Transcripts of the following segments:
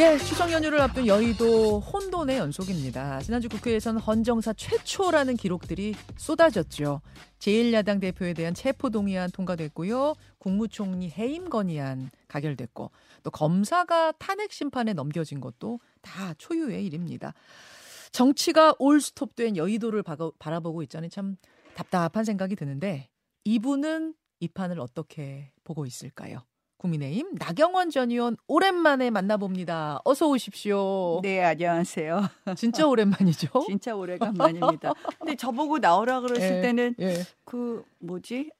예, 추석 연휴를 앞둔 여의도 혼돈의 연속입니다. 지난주 국회에서는 헌정사 최초라는 기록들이 쏟아졌죠. 제1야당 대표에 대한 체포동의안 통과됐고요. 국무총리 해임 건의안 가결됐고 또 검사가 탄핵 심판에 넘겨진 것도 다 초유의 일입니다. 정치가 올스톱된 여의도를 바라보고 있자니 참 답답한 생각이 드는데 이분은 이 판을 어떻게 보고 있을까요? 국민의힘 나경원 전 의원 오랜만에 만나봅니다. 어서 오십시오. 네, 안녕하세요. 진짜 오랜만이죠? 진짜 오래간만입니다. 근데 저보고 나오라 그랬을 예, 때는 예. 그 뭐지?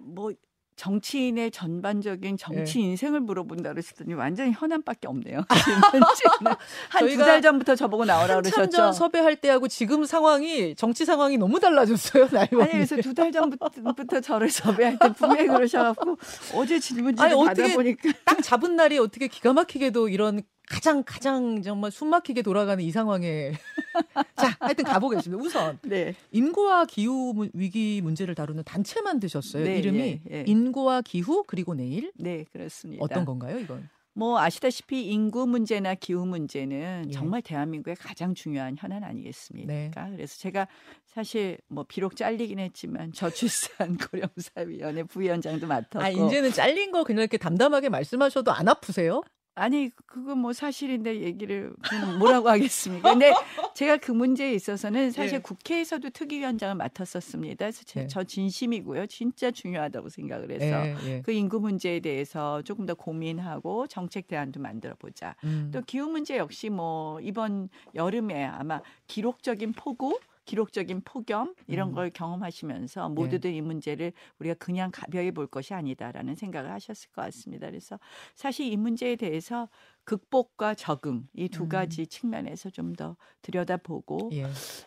뭐 정치인의 전반적인 정치 네. 인생을 물어본다 그러시더니 완전히 현안밖에 없네요. 한 두 달 전부터 저보고 나오라 그러셨죠. 전 섭외할 때하고 지금 상황이 정치 상황이 너무 달라졌어요. 나이 아니 그래서 두 달 전부터 저를 섭외할 때 분명히 그러셔갖고 어제 질문지를 받아보니까 딱 잡은 날이 어떻게 기가 막히게도 이런 가장 가장 정말 숨막히게 돌아가는 이 상황에 자 하여튼 가보겠습니다. 우선 네. 인구와 기후 위기 문제를 다루는 단체 만드셨어요. 네, 이름이 예, 예. 인구와 기후 그리고 내일. 네 그렇습니다. 어떤 건가요 이건? 뭐 아시다시피 인구 문제나 기후 문제는 예. 정말 대한민국의 가장 중요한 현안 아니겠습니까? 네. 그래서 제가 사실 뭐 비록 잘리긴 했지만 저출산 고령사위원회 부위원장도 맡았고. 아 이제는 잘린 거 그냥 이렇게 담담하게 말씀하셔도 안 아프세요? 아니 그거 뭐 사실인데 얘기를 뭐라고 하겠습니까? 근데 제가 그 문제에 있어서는 사실 예. 국회에서도 특위위원장을 맡았었습니다. 그래서 제, 예. 저 진심이고요. 진짜 중요하다고 생각을 해서 예, 예. 그 인구 문제에 대해서 조금 더 고민하고 정책 대안도 만들어 보자. 음. 또 기후 문제 역시 뭐 이번 여름에 아마 기록적인 폭우 기록적인 폭염 이런 음. 걸 경험하시면서 네. 모두들 네. 이 문제를 우리가 그냥 가벼이 볼 것이 아니다라는 생각을 하셨을 것 같습니다. 그래서 사실 이 문제에 대해서 극복과 적응 이두 음. 가지 음. 측면에서 좀 더 들여다보고 예.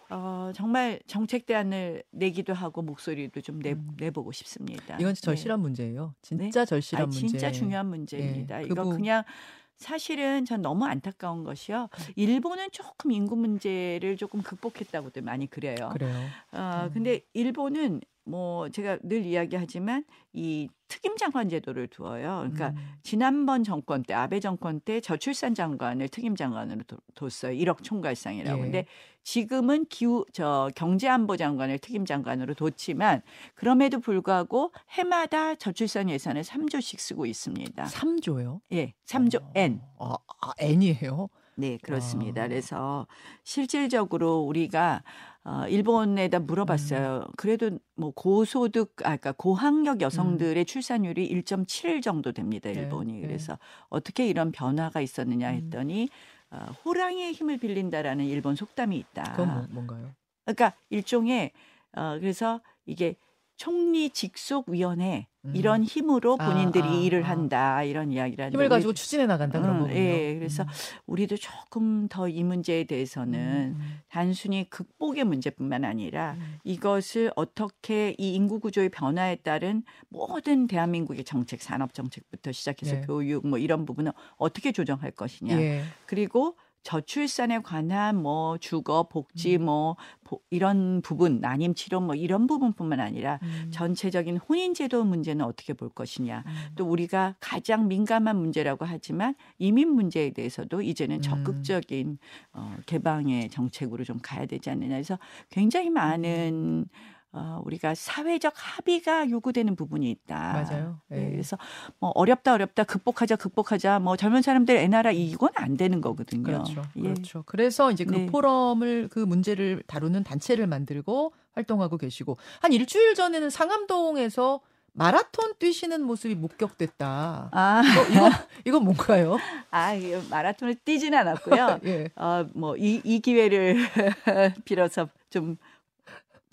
어, 정말 정책 대안을 내기도 하고 목소리도 좀 내, 음. 내보고 싶습니다. 이건 절실한 네. 문제예요. 진짜 네? 절실한 아니, 문제. 진짜 중요한 문제입니다. 예. 이거 그 그냥 사실은 전 너무 안타까운 것이요. 음. 일본은 조금 인구 문제를 조금 극복했다고들 많이 그래요. 그래요. 어, 음. 근데 일본은 뭐 제가 늘 이야기하지만 이 특임 장관 제도를 두어요. 그러니까 음. 지난번 정권 때 아베 정권 때 저출산 장관을 특임 장관으로 뒀어요. 1억 총괄상이라고. 예. 근데 지금은 기후 저 경제안보 장관을 특임 장관으로 뒀지만 그럼에도 불구하고 해마다 저출산 예산을 3조씩 쓰고 있습니다. 3조요? 예. 3조 어. N. 아, 아 N이에요? 네, 그렇습니다. 아. 그래서 실질적으로 우리가 어, 일본에다 물어봤어요. 음. 그래도 뭐 고소득, 아, 그러니까 고학력 여성들의 음. 출산율이 1.7 정도 됩니다. 네, 일본이. 네, 그래서 네. 어떻게 이런 변화가 있었느냐 음. 했더니 어, 호랑이의 힘을 빌린다라는 일본 속담이 있다. 그건 뭐, 뭔가요? 그러니까 일종의 어, 그래서 이게 총리 직속 위원회 음. 이런 힘으로 아, 본인들이 아, 아, 일을 한다 이런 이야기를 하는데 힘을 가지고 추진해 나간다 그런 음, 거군요. 예, 그래서 음. 우리도 조금 더 이 문제에 대해서는 음. 단순히 극복의 문제뿐만 아니라 음. 이것을 어떻게 이 인구 구조의 변화에 따른 모든 대한민국의 정책, 산업 정책부터 시작해서 예. 교육 뭐 이런 부분을 어떻게 조정할 것이냐. 예. 그리고 저출산에 관한 뭐 주거, 복지 음. 뭐 이런 부분, 난임 치료 뭐 이런 부분뿐만 아니라 음. 전체적인 혼인 제도 문제는 어떻게 볼 것이냐. 음. 또 우리가 가장 민감한 문제라고 하지만 이민 문제에 대해서도 이제는 음. 적극적인 어 개방의 정책으로 좀 가야 되지 않느냐. 그래서 굉장히 많은 음. 어, 우리가 사회적 합의가 요구되는 부분이 있다. 맞아요. 네. 네. 그래서 뭐 어렵다 어렵다 극복하자 극복하자 뭐 젊은 사람들 애나라 이건 안 되는 거거든요. 그렇죠. 예. 그렇죠. 그래서 이제 그 네. 포럼을 그 문제를 다루는 단체를 만들고 활동하고 계시고 한 일주일 전에는 상암동에서 마라톤 뛰시는 모습이 목격됐다. 아, 이거 이거, 이거 뭔가요? 아, 마라톤을 뛰지는 않았고요. 예. 어, 뭐이 이 기회를 빌어서 좀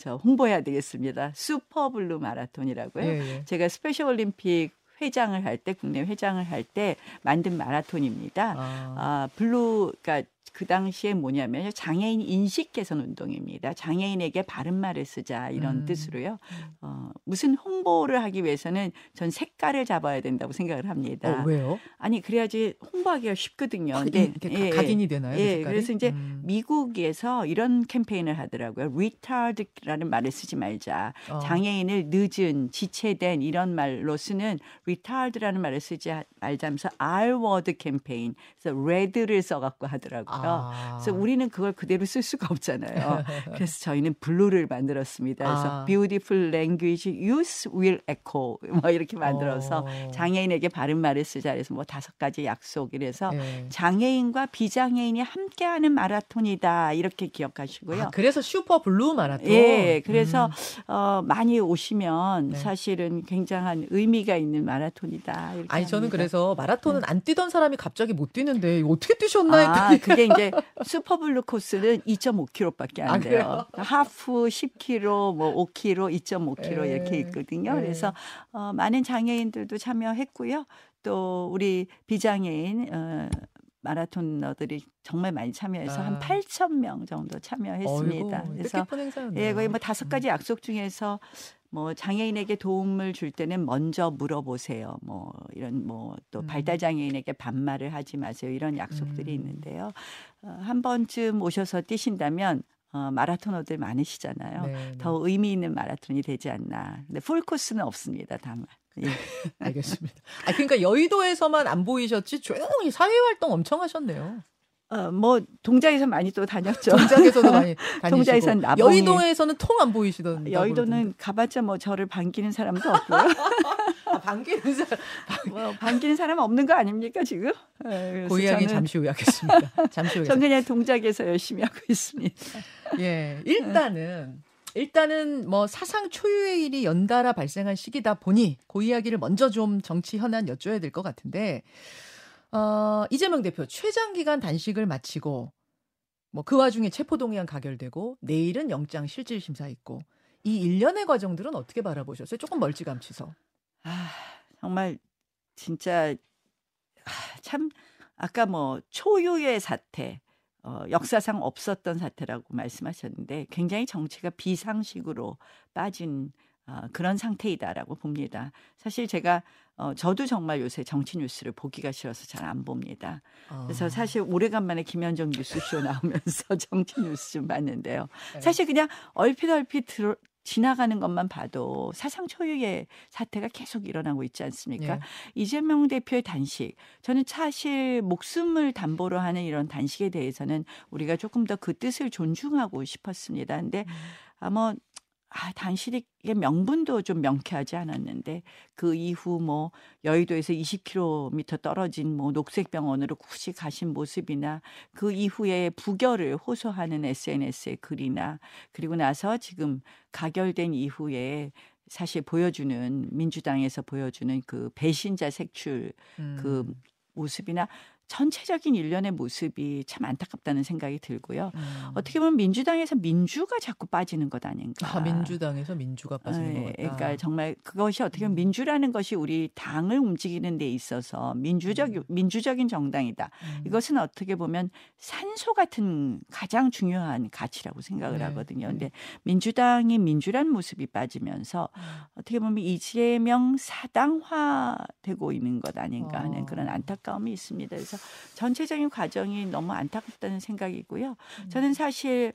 저 홍보해야 되겠습니다. 슈퍼블루 마라톤이라고요. 예, 예. 제가 스페셜 올림픽 회장을 할 때 국내 회장을 할 때 만든 마라톤입니다. 아, 아 blue 그러니까 그 당시에 뭐냐면 장애인 인식 개선 운동입니다. 장애인에게 바른 말을 쓰자 이런 음. 뜻으로요. 음. 어, 무슨 홍보를 하기 위해서는 전 색깔을 잡아야 된다고 생각을 합니다. 어, 왜요? 아니 그래야지 홍보하기가 쉽거든요. 아, 근데 예, 각인이 되나요? 예, 그 그래서 이제 음. 미국에서 이런 캠페인을 하더라고요. retard라는 말을 쓰지 말자. 어. 장애인을 늦은, 지체된 이런 말로 쓰는 retard라는 말을 쓰지 말자면서 R word 캠페인. 그래서 red를 써갖고 하더라고요. 아. 그래서 우리는 그걸 그대로 쓸 수가 없잖아요. 그래서 저희는 blue를 만들었습니다. 그래서 아. beautiful language use will echo 뭐 이렇게 만들어서 어. 장애인에게 바른 말을 쓰자 그래서 뭐 다섯 가지 약속 이래서 네. 장애인과 비장애인이 함께하는 마라톤이다 이렇게 기억하시고요. 아, 그래서 슈퍼 블루 마라톤. 예, 그래서 음. 어, 많이 오시면 네. 사실은 굉장한 의미가 있는 마라톤이다. 아니 저는 그래서 마라톤은 네. 안 뛰던 사람이 갑자기 못 뛰는데 어떻게 뛰셨나 아, 했더니 그게 이제 슈퍼블루 코스는 2.5km밖에 안 아, 돼요. 아, half 10km, 뭐 5km, 2.5km 에 이렇게 있거든요. 에 그래서 어, 많은 장애인들도 참여했고요. 또 우리 비장애인 어, 마라톤러들이 정말 많이 참여해서 아. 한 8천 명 정도 참여했습니다. 어이구, 그래서 예, 거의 뭐 다섯 가지 음. 약속 중에서 뭐 장애인에게 도움을 줄 때는 먼저 물어보세요. 뭐 이런 뭐또 음. 발달 장애인에게 반말을 하지 마세요. 이런 약속들이 음. 있는데요. 어, 한 번쯤 오셔서 뛰신다면 어, 마라토너들 많으시잖아요. 네, 네. 더 의미 있는 마라톤이 되지 않나. 근데 풀 코스는 없습니다. 다만. 예. 알겠습니다. 아 그러니까 여의도에서만 안 보이셨지 조용히 사회 활동 엄청 하셨네요. 어, 뭐 동작에서 많이 또 다녔죠. 동작에서도 많이 다니시고. 동작에서는 여의도에서는 통 안 보이시던. 여의도는 가봤자 뭐 저를 반기는 사람도 없고요. 아, 반기는 사람. 뭐 반기는 사람 없는 거 아닙니까 지금? 네, 그 이야기 잠시 후에 하겠습니다. 잠시 후에. 전 그냥 동작에서 열심히 하고 있습니다. 예, 일단은. 일단은 뭐 사상 초유의 일이 연달아 발생한 시기다 보니 그 이야기를 먼저 좀 정치 현안 여쭤야 될 것 같은데 어, 이재명 대표 최장 기간 단식을 마치고 뭐 그 와중에 체포동의안 가결되고 내일은 영장 실질 심사 있고 이 일련의 과정들은 어떻게 바라보셨어요? 조금 멀찌감치서. 아, 정말 진짜 아, 참 아까 뭐 초유의 사태 어, 역사상 없었던 사태라고 말씀하셨는데 굉장히 정치가 비상식으로 빠진 어, 그런 상태이다라고 봅니다. 사실 제가 어, 저도 정말 요새 정치 뉴스를 보기가 싫어서 잘 안 봅니다. 그래서 아. 사실 오래간만에 김현정 뉴스쇼 나오면서 정치 뉴스 좀 봤는데요. 네. 사실 그냥 얼핏 얼핏 들어, 지나가는 것만 봐도 사상 초유의 사태가 계속 일어나고 있지 않습니까? 네. 이재명 대표의 단식. 저는 사실 목숨을 담보로 하는 이런 단식에 대해서는 우리가 조금 더 그 뜻을 존중하고 싶었습니다. 근데 음. 아마 아, 단식의 명분도 좀 명쾌하지 않았는데 그 이후 뭐 여의도에서 20km 떨어진 뭐 녹색병원으로 굳이 가신 모습이나 그 이후에 부결을 호소하는 SNS의 글이나 그리고 나서 지금 가결된 이후에 사실 보여주는 민주당에서 보여주는 그 배신자 색출 그 음. 그 모습이나 전체적인 일련의 모습이 참 안타깝다는 생각이 들고요. 음. 어떻게 보면 민주당에서 민주가 자꾸 빠지는 것 아닌가. 아, 민주당에서 민주가 빠지는 네, 것 같다. 그러니까 정말 그것이 어떻게 보면 음. 민주라는 것이 우리 당을 움직이는 데 있어서 민주적 음. 민주적인 정당이다. 음. 이것은 어떻게 보면 산소 같은 가장 중요한 가치라고 생각을 네. 하거든요. 근데 네. 민주당이 민주란 모습이 빠지면서 음. 어떻게 보면 이재명 사당화 되고 있는 것 아닌가 하는 어. 그런 안타까움이 있습니다. 그래서 그래서 전체적인 과정이 너무 안타깝다는 생각이고요. 음. 저는 사실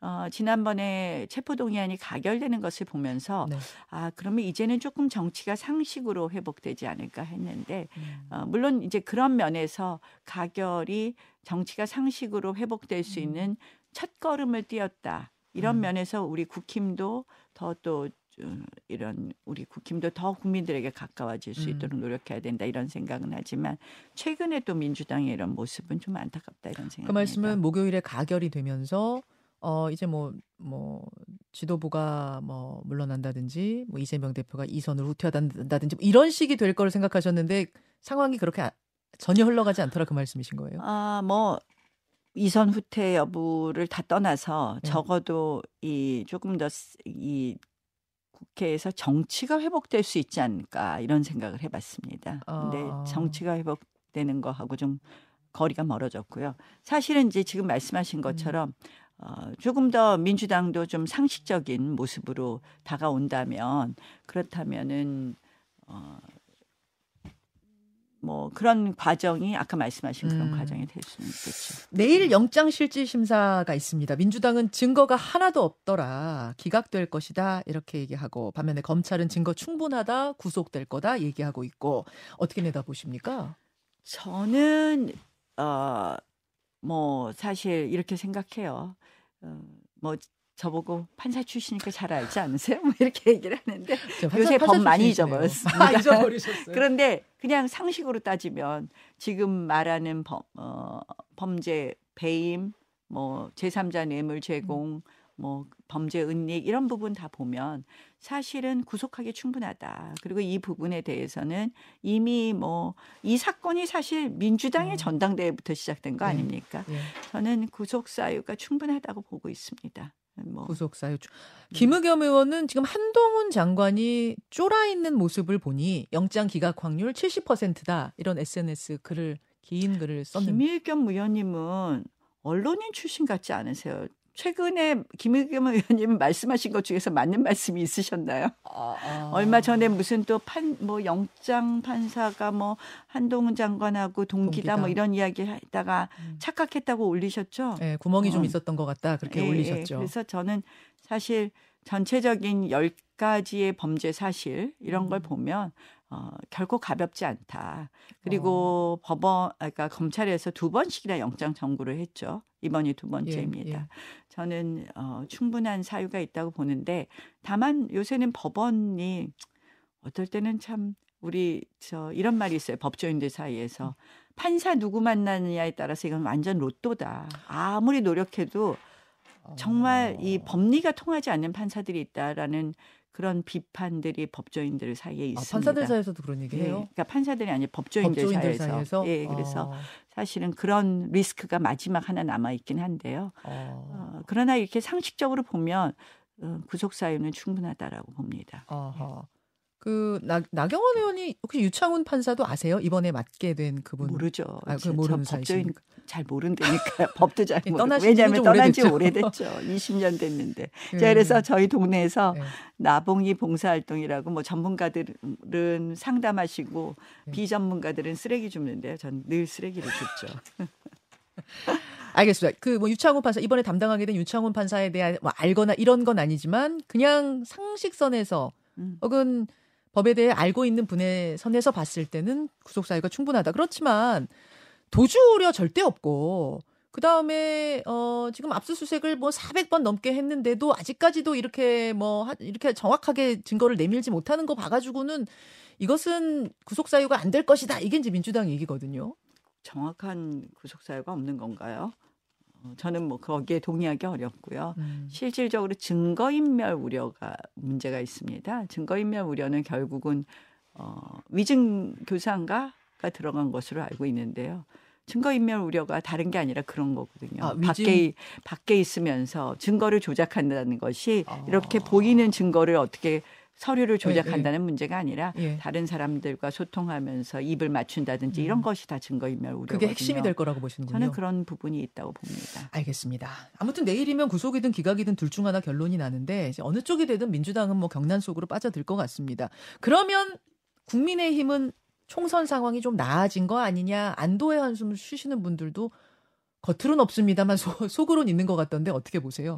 어, 지난번에 체포동의안이 가결되는 것을 보면서 네. 아 그러면 이제는 조금 정치가 상식으로 회복되지 않을까 했는데 음. 어, 물론 이제 그런 면에서 가결이 정치가 상식으로 회복될 수 음. 있는 첫 걸음을 띄었다 이런 음. 면에서 우리 국힘도 더 또 이런 우리 국힘도 더 국민들에게 가까워질 수 음. 있도록 노력해야 된다 이런 생각은 하지만 최근에 또 민주당의 이런 모습은 좀 안타깝다 이런 생각. 그 말씀은 목요일에 가결이 되면서 어 이제 뭐뭐 뭐 지도부가 뭐 물러난다든지 뭐 이재명 대표가 이선을 후퇴한다든지 뭐 이런 식이 될 거를 생각하셨는데 상황이 그렇게 아, 전혀 흘러가지 않더라 그 말씀이신 거예요? 아뭐 이선 후퇴 여부를 다 떠나서 네. 적어도 이 조금 더 이 국회에서 정치가 회복될 수 있지 않을까 이런 생각을 해봤습니다. 근데 어. 정치가 회복되는 거하고 좀 거리가 멀어졌고요. 사실은 이제 지금 말씀하신 것처럼 어, 조금 더 민주당도 좀 상식적인 모습으로 다가온다면 그렇다면은 어, 뭐 그런 과정이 아까 말씀하신 그런 음. 과정이 될 수는 있겠죠. 내일 영장 실질 심사가 있습니다. 민주당은 증거가 하나도 없더라. 기각될 것이다. 이렇게 얘기하고 반면에 검찰은 증거 충분하다. 구속될 거다 얘기하고 있고 어떻게 내다보십니까? 저는 어뭐 사실 이렇게 생각해요. 어 뭐 저보고 판사 출신이니까 잘 알지 않으세요? 뭐 이렇게 얘기를 하는데 판사, 요새 법 많이 잊어버렸습니다. 아, 잊어버리셨어요. 그런데 그냥 상식으로 따지면 지금 말하는 범, 어, 범죄 배임, 뭐 제3자 뇌물 제공, 뭐 범죄 은닉 이런 부분 다 보면 사실은 구속하기 충분하다. 그리고 이 부분에 대해서는 이미 뭐 이 사건이 사실 민주당의 음. 전당대회부터 시작된 거 네. 아닙니까? 네. 네. 저는 구속 사유가 충분하다고 보고 있습니다. 뭐. 구속 사유. 김의겸 의원은 지금 한동훈 장관이 쫄아 있는 모습을 보니 영장 기각 확률 70%다. 이런 SNS 글을 긴 글을 썼는데. 김의겸 의원님은 언론인 출신 같지 않으세요? 최근에 김의겸 의원님 말씀하신 것 중에서 맞는 말씀이 있으셨나요? 아, 아. 얼마 전에 무슨 또 판 뭐 영장 판사가 뭐 한동훈 장관하고 동기다, 동기다. 뭐 이런 이야기 했다가 음. 착각했다고 올리셨죠? 네, 구멍이 어. 좀 있었던 것 같다 그렇게 예, 예. 올리셨죠. 그래서 저는 사실 전체적인 열 가지의 범죄 사실 이런 걸 음. 보면 어, 결코 가볍지 않다. 그리고 어. 법원, 아, 그러니까 검찰에서 두 번씩이나 영장 청구를 했죠. 이번이 두 번째입니다. 예, 예. 저는 어, 충분한 사유가 있다고 보는데 다만 요새는 법원이 어떨 때는 참 우리 저 이런 말이 있어요. 법조인들 사이에서 판사 누구 만나느냐에 따라서 이건 완전 로또다. 아무리 노력해도 정말 이 어. 법리가 통하지 않는 판사들이 있다라는 그런 비판들이 법조인들 사이에 아, 있습니다. 아, 판사들 사이에서도 그런 얘기해요? 예, 그러니까 판사들이 아니라 법조인들, 법조인들 사이에서. 사이에서. 예, 그래서 어. 사실은 그런 리스크가 마지막 하나 남아 있긴 한데요. 어. 어, 그러나 이렇게 상식적으로 보면 어, 구속 사유는 충분하다라고 봅니다. 어허. 그 나, 나경원 의원이 혹시 유창훈 판사도 아세요? 이번에 맡게 된 그분 모르죠. 아, 그 모르는 법조인 잘 모른다니까요. 법도 잘 모르. 왜냐하면 떠난 지 오래됐죠. 20년 됐는데. 음. 자 그래서 저희 동네에서 네. 나봉이 봉사활동이라고 뭐 전문가들은 상담하시고 네. 비전문가들은 쓰레기 줍는데요. 전 늘 쓰레기를 줍죠. 알겠습니다. 그 뭐 유창훈 판사 이번에 담당하게 된 유창훈 판사에 대한 뭐 알거나 이런 건 아니지만 그냥 상식선에서 음. 혹은 법에 대해 알고 있는 분의 선에서 봤을 때는 구속 사유가 충분하다. 그렇지만 도주 우려 절대 없고 그 다음에 어 지금 압수수색을 뭐 400번 넘게 했는데도 아직까지도 이렇게 뭐 이렇게 정확하게 증거를 내밀지 못하는 거 봐가지고는 이것은 구속 사유가 안 될 것이다. 이게 이제 민주당 얘기거든요. 정확한 구속 사유가 없는 건가요? 어, 저는 뭐 거기에 동의하기 어렵고요. 음. 실질적으로 증거인멸 우려가 문제가 있습니다. 증거인멸 우려는 결국은 어, 위증 교사인가가 들어간 것으로 알고 있는데요. 증거인멸 우려가 다른 게 아니라 그런 거거든요. 아, 밖에 밖에 있으면서 증거를 조작한다는 것이 아. 이렇게 보이는 증거를 어떻게 서류를 예, 조작한다는 네, 문제가 아니라 네. 다른 사람들과 소통하면서 입을 맞춘다든지 음. 이런 것이 다 증거인멸 우려거든요. 그게 핵심이 될 거라고 보시는군요. 저는 그런 부분이 있다고 봅니다. 알겠습니다. 아무튼 내일이면 구속이든 기각이든 둘 중 하나 결론이 나는데 어느 쪽이 되든 민주당은 뭐 경난 속으로 빠져들 것 같습니다. 그러면 국민의힘은 총선 상황이 좀 나아진 거 아니냐 안도의 한숨을 쉬시는 분들도 겉으로는 없습니다만 소, 속으로는 있는 것 같던데 어떻게 보세요?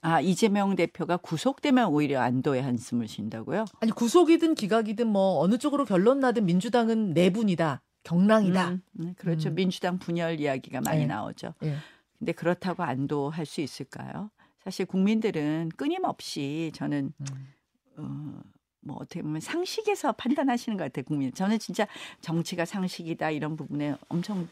아 이재명 대표가 구속되면 오히려 안도의 한숨을 쉰다고요? 아니 구속이든 기각이든 뭐 어느 쪽으로 결론 나든 민주당은 내분이다, 경랑이다. 음, 음, 그렇죠. 음. 민주당 분열 이야기가 많이 네. 나오죠. 네. 근데 그렇다고 안도할 수 있을까요? 사실 국민들은 끊임없이 저는 음. 어, 뭐 어떻게 보면 상식에서 판단하시는 것 같아요. 국민. 저는 진짜 정치가 상식이다 이런 부분에 엄청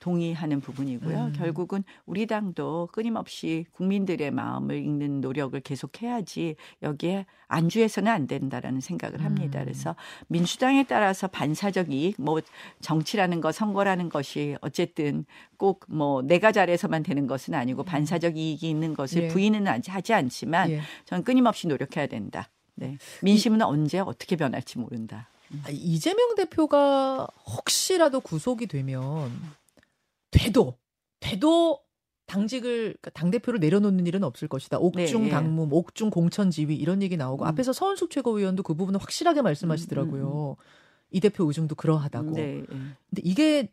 동의하는 부분이고요. 음. 결국은 우리 당도 끊임없이 국민들의 마음을 읽는 노력을 계속해야지 여기에 안주해서는 안 된다라는 생각을 합니다. 음. 그래서 민주당에 따라서 반사적 이익, 뭐 정치라는 거, 선거라는 것이 어쨌든 꼭 뭐 내가 잘해서만 되는 것은 아니고 음. 반사적 이익이 있는 것을 예. 부인은 하지 않지만 예. 저는 끊임없이 노력해야 된다. 네. 민심은 이, 언제 어떻게 변할지 모른다. 음. 이재명 대표가 혹시라도 구속이 되면 돼도 돼도 당직을 그러니까 당 대표를 내려놓는 일은 없을 것이다. 옥중 네, 당무, 네. 옥중 공천 지위 이런 얘기 나오고 음. 앞에서 서은숙 최고위원도 그 부분은 확실하게 말씀하시더라고요. 음, 음, 음. 이 대표 의중도 그러하다고. 네, 네. 근데 이게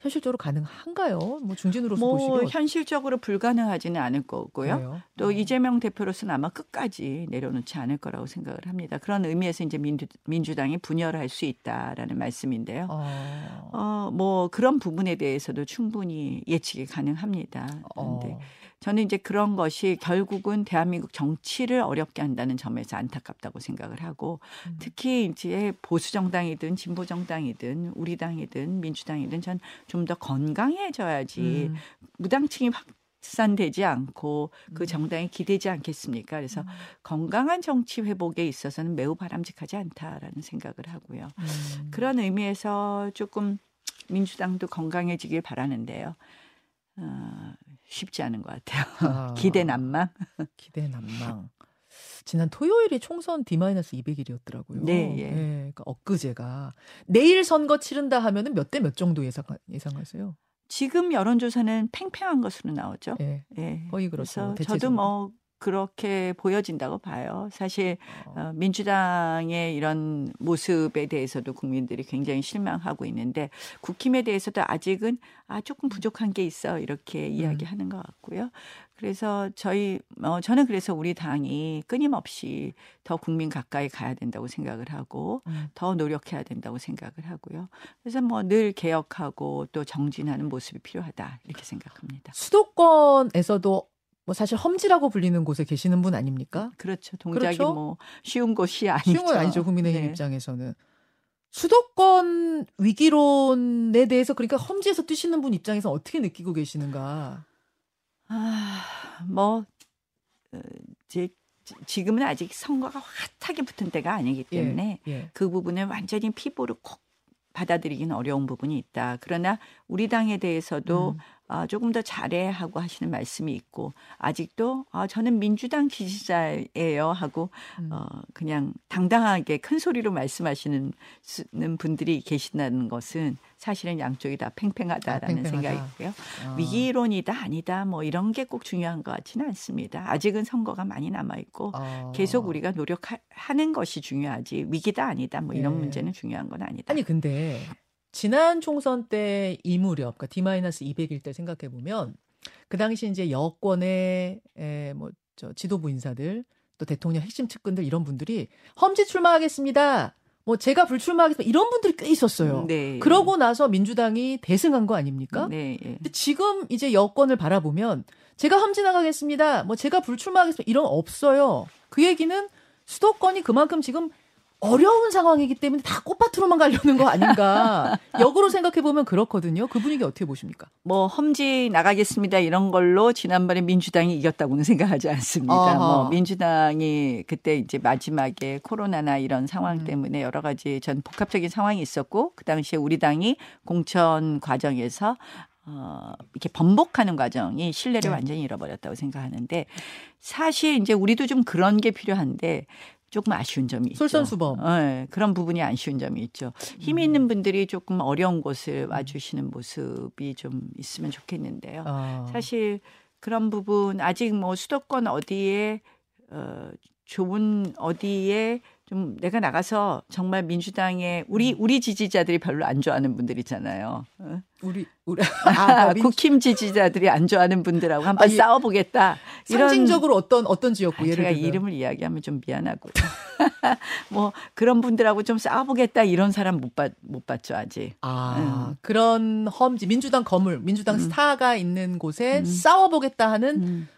현실적으로 가능한가요? 뭐 중진으로서 뭐 보시기에 현실적으로 불가능하지는 않을 거고요. 그래요? 또 어. 이재명 대표로서는 아마 끝까지 내려놓지 않을 거라고 생각을 합니다. 그런 의미에서 이제 민주, 민주당이 분열할 수 있다라는 말씀인데요. 어. 어, 뭐 그런 부분에 대해서도 충분히 예측이 가능합니다. 그런데 어. 저는 이제 그런 것이 결국은 대한민국 정치를 어렵게 한다는 점에서 안타깝다고 생각을 하고 음. 특히 이제 보수 정당이든 진보 정당이든 우리 당이든 민주당이든 전 좀 더 건강해져야지 음. 무당층이 확산되지 않고 그 음. 정당이 기대지 않겠습니까? 그래서 음. 건강한 정치 회복에 있어서는 매우 바람직하지 않다라는 생각을 하고요. 음. 그런 의미에서 조금 민주당도 건강해지길 바라는데요. 어, 쉽지 않은 것 같아요. 아, 기대 난망. 기대 난망. 지난 토요일이 총선 D-200일이었더라고요. 네, 예. 네, 그러니까 엊그제가 내일 선거 치른다 하면은 몇 대 몇 정도 예상 예상하세요? 지금 여론조사는 팽팽한 것으로 나오죠. 예. 예. 거의 그렇죠. 저도 뭐 그렇게 보여진다고 봐요. 사실 어. 어, 민주당의 이런 모습에 대해서도 국민들이 굉장히 실망하고 있는데 국힘에 대해서도 아직은 아 조금 부족한 게 있어 이렇게 음. 이야기하는 것 같고요. 그래서 저희 어 저는 그래서 우리 당이 끊임없이 더 국민 가까이 가야 된다고 생각을 하고 음. 더 노력해야 된다고 생각을 하고요. 그래서 뭐 늘 개혁하고 또 정진하는 모습이 필요하다 이렇게 생각합니다. 수도권에서도 뭐 사실 험지라고 불리는 곳에 계시는 분 아닙니까? 그렇죠. 동작이 그렇죠? 뭐 쉬운 곳이 아니죠. 쉬운 건 아니죠. 국민의힘 네. 입장에서는. 수도권 위기론에 대해서 그러니까 험지에서 뛰시는 분 입장에서 어떻게 느끼고 계시는가? 아, 뭐 어, 제 지금은 아직 선거가 핫하게 붙은 때가 아니기 예, 때문에 예, 예. 그 부분을 완전히 피부로 콕 받아들이기는 어려운 부분이 있다. 그러나 우리 당에 대해서도 음. 아, 조금 더 잘해 하고 하시는 말씀이 있고 아직도 아, 저는 민주당 지지자예요 하고 음. 어, 그냥 당당하게 큰 소리로 말씀하시는 분들이 계신다는 것은 사실은 양쪽이 다 팽팽하다라는 아, 생각이고요. 어. 위기론이다 아니다 뭐 이런 게 꼭 중요한 것 같지는 않습니다. 아직은 선거가 많이 남아 있고 어. 계속 우리가 노력하는 것이 중요하지 위기다 아니다 뭐 이런 네. 문제는 중요한 건 아니다. 아니 근데 지난 총선 때 이 무렵, 그러니까 D-200일 때 생각해 보면 그 당시 이제 여권의 에, 뭐, 저 지도부 인사들 또 대통령 핵심 측근들 이런 분들이 험지 출마하겠습니다. 뭐 제가 불출마하겠습니다. 이런 분들이 꽤 있었어요. 네. 그러고 나서 민주당이 대승한 거 아닙니까? 네. 근데 지금 이제 여권을 바라보면 제가 험지 나가겠습니다. 뭐 제가 불출마하겠습니다. 이런 거 없어요. 그 얘기는 수도권이 그만큼 지금 어려운 상황이기 때문에 다 꽃밭으로만 가려는 거 아닌가. 역으로 생각해 보면 그렇거든요. 그 분위기 어떻게 보십니까? 뭐 험지 나가겠습니다 이런 걸로 지난번에 민주당이 이겼다고는 생각하지 않습니다. 아하. 뭐 민주당이 그때 이제 마지막에 코로나나 이런 상황 음. 때문에 여러 가지 전 복합적인 상황이 있었고 그 당시에 우리 당이 공천 과정에서 어, 이렇게 번복하는 과정이 신뢰를 네. 완전히 잃어버렸다고 생각하는데 사실 이제 우리도 좀 그런 게 필요한데 조금 아쉬운 점이 있죠. 솔선수범. 네, 그런 부분이 아쉬운 점이 있죠. 힘 음. 있는 분들이 조금 어려운 곳을 와주시는 모습이 좀 있으면 좋겠는데요. 아. 사실 그런 부분 아직 뭐 수도권 어디에 어, 좋은 어디에 좀 내가 나가서 정말 민주당의 우리 음. 우리 지지자들이 별로 안 좋아하는 분들 있잖아요. 어? 우리 우리 아, 국힘 지지자들이 안 좋아하는 분들하고 한번 아니, 싸워 보겠다. 이런 상징적으로 어떤 어떤 지역구 아, 예를 제가 들면. 이름을 이야기하면 좀 미안하고 뭐 그런 분들하고 좀 싸워 보겠다 이런 사람 못봤못 봤죠 아직. 아 음. 그런 험지 민주당 거물 민주당 음. 스타가 있는 곳에 음. 싸워 보겠다 하는.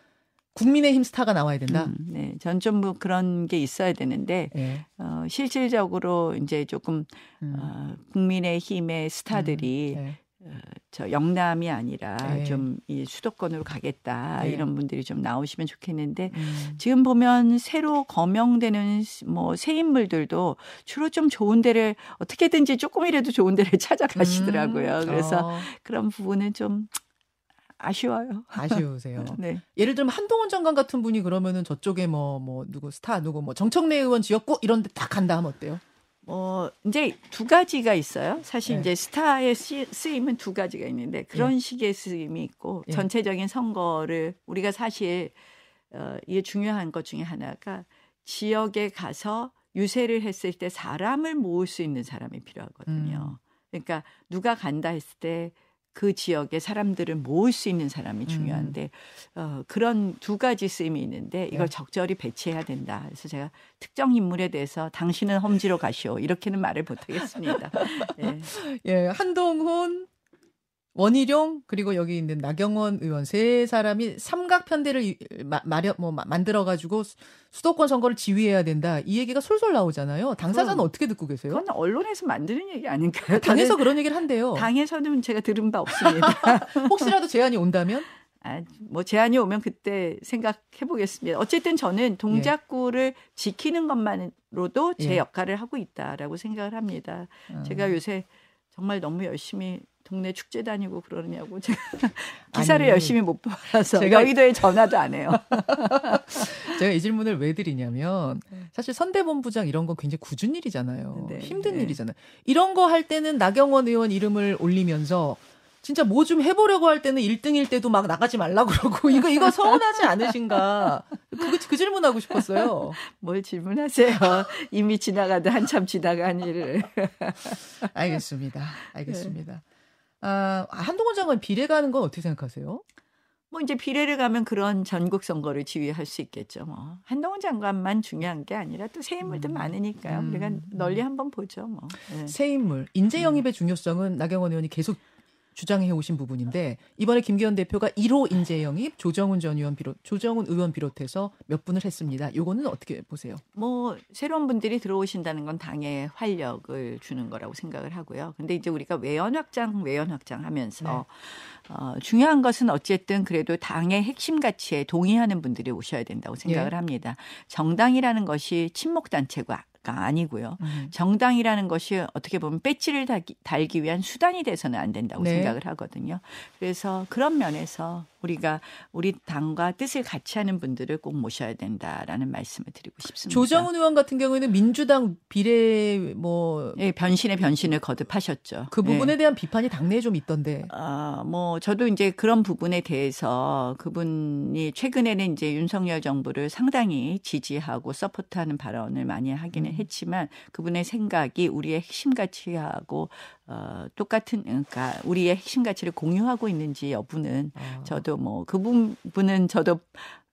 음. 국민의힘 스타가 나와야 된다. 음, 네, 전좀 뭐 그런 게 있어야 되는데 네. 어, 실질적으로 이제 조금 음. 어, 국민의힘의 스타들이 음, 네. 어, 저 영남이 아니라 네. 좀이 수도권으로 가겠다 네. 이런 분들이 좀 나오시면 좋겠는데 음. 지금 보면 새로 거명되는 뭐 새 인물들도 주로 좀 좋은 데를 어떻게든지 조금이라도 좋은 데를 찾아가시더라고요. 음. 그래서 어. 그런 부분은 좀 아쉬워요. 아쉬우세요. 네. 예를 들면 한동훈 장관 같은 분이 그러면은 저쪽에 뭐뭐 뭐 누구 스타 누구 뭐 정청래 의원 지역구 이런 데딱 간다 하면 어때요? 뭐 이제 두 가지가 있어요. 사실 네. 이제 스타의 쓰- 쓰임은 두 가지가 있는데 그런 예. 식의 쓰임이 있고 예. 전체적인 선거를 우리가 사실 어, 이게 중요한 것 중에 하나가 지역에 가서 유세를 했을 때 사람을 모을 수 있는 사람이 필요하거든요. 음. 그러니까 누가 간다 했을 때 그 지역에 사람들을 모을 수 있는 음. 사람이 중요한데 어, 그런 두 가지 쓰임이 있는데 이걸 네. 적절히 적절히 배치해야 된다. 그래서 제가 특정 인물에 대해서 당신은 험지로 가시오 이렇게는 말을 못하겠습니다. 예. 예, 한동훈, 원희룡 그리고 여기 있는 나경원 의원 세 사람이 삼각 편대를 마, 마련 뭐 마- 만들어 가지고 수도권 선거를 지휘해야 된다. 이 얘기가 솔솔 나오잖아요. 당사자는 그럼- 어떻게 듣고 계세요? 그건 언론에서 만드는 얘기 아닌가요? 당에서 저는 그런 얘기를 한대요. 당에서는 제가 들은 바 없습니다. 혹시라도 제안이 온다면 아, 뭐 제안이 오면 그때 생각해 보겠습니다. 어쨌든 저는 동작구를 지키는 것만으로도 제 예. 역할을 하고 있다라고 생각을 합니다. 어. 제가 요새 정말 너무 열심히 동네 축제 다니고 그러냐고 제가 기사를 아니, 열심히 못 봐서 제가- 여의도에 전화도 안 해요. 제가 이 질문을 왜 드리냐면 네. 사실 선대본부장 이런 건 굉장히 굳은 일이잖아요. 네, 힘든 네. 일이잖아요. 이런 거 할 때는 나경원 의원 이름을 올리면서 진짜 뭐 좀 해보려고 할 때는 1등일 때도 막 나가지 말라 그러고 이거 이거 서운하지 않으신가? 그, 그 질문하고 싶었어요. 뭘 질문하세요? 이미 지나가도 한참 지나간 일을. 알겠습니다. 알겠습니다. 아, 한동훈 장관 비례 가는 건 어떻게 생각하세요? 뭐 이제 비례를 가면 그런 전국 선거를 지휘할 수 있겠죠. 뭐 한동훈 장관만 중요한 게 아니라 또 새 인물들 음. 많으니까요. 음. 우리가 널리 한번 보죠. 뭐. 네. 새 인물 인재 영입의 중요성은 나경원 의원이 계속 주장해 오신 부분인데 이번에 김기현 대표가 1호 인재 영입 조정훈 전 의원 비롯 조정훈 의원 비롯해서 몇 분을 했습니다. 요거는 어떻게 보세요? 뭐 새로운 분들이 들어오신다는 건 당에 활력을 주는 거라고 생각을 하고요. 근데 이제 우리가 외연 확장, 외연 확장 하면서 어, 중요한 것은 어쨌든 그래도 당의 핵심 가치에 동의하는 분들이 오셔야 된다고 생각을 예. 합니다. 정당이라는 것이 친목 단체가 아니고요. 음. 정당이라는 것이 어떻게 보면 배지를 달기, 달기 위한 수단이 돼서는 안 된다고 네. 생각을 하거든요. 그래서 그런 면에서 우리가 우리 당과 뜻을 같이 하는 분들을 꼭 모셔야 된다라는 말씀을 드리고 싶습니다. 조정훈 의원 같은 경우에는 민주당 비례 뭐그 예, 변신의 변신을 거듭하셨죠. 부분에 예. 대한 비판이 당내에 좀 있던데. 아, 뭐 저도 이제 그런 부분에 대해서 그분이 최근에는 이제 윤석열 정부를 상당히 지지하고 서포트하는 발언을 많이 하기는 음. 했지만 그분의 생각이 우리의 핵심 가치하고 어, 똑같은 그러니까 우리의 핵심 가치를 공유하고 있는지 여부는 아. 저도 뭐 그 부분은 저도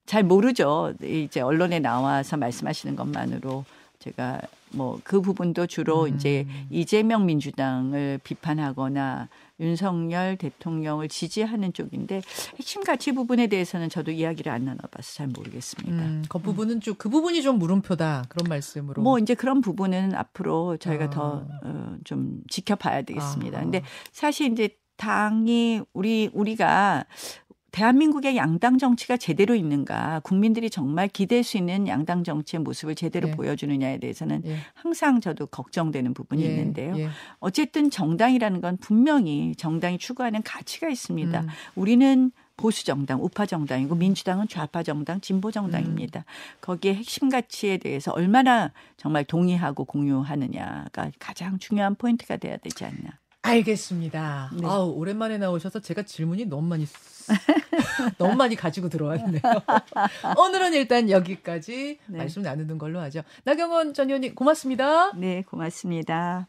잘 모르죠. 이제 언론에 나와서 말씀하시는 것만으로 제가 뭐 그 부분도 주로 음. 이제 이재명 민주당을 비판하거나 윤석열 대통령을 지지하는 쪽인데 핵심 가치 부분에 대해서는 저도 이야기를 안 나눠봐서 잘 모르겠습니다. 음, 그 부분은 좀그 부분이 좀 물음표다 그런 말씀으로. 뭐 이제 그런 부분은 앞으로 저희가 아. 더 어, 좀 지켜봐야 되겠습니다. 아하. 근데 사실 이제 당이 우리 우리가 대한민국의 양당 정치가 제대로 있는가, 국민들이 정말 기댈 수 있는 양당 정치의 모습을 제대로 예. 보여주느냐에 대해서는 예. 항상 저도 걱정되는 부분이 예, 있는데요. 예. 어쨌든 정당이라는 건 분명히 정당이 추구하는 가치가 있습니다. 음. 우리는 보수 정당, 우파 정당이고 민주당은 좌파 정당, 진보 정당입니다. 음. 거기에 핵심 가치에 대해서 얼마나 정말 동의하고 공유하느냐가 가장 중요한 포인트가 돼야 되지 않나. 알겠습니다. 네. 아우 오랜만에 나오셔서 제가 질문이 너무 많이 너무 많이 가지고 들어왔네요. 오늘은 일단 여기까지 네. 말씀 나누는 걸로 하죠. 나경원 전 의원님 고맙습니다. 네, 고맙습니다.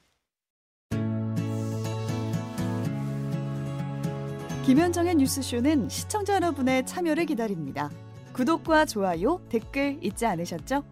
김현정의 뉴스쇼는 시청자 여러분의 참여를 기다립니다. 구독과 좋아요, 댓글 잊지 않으셨죠?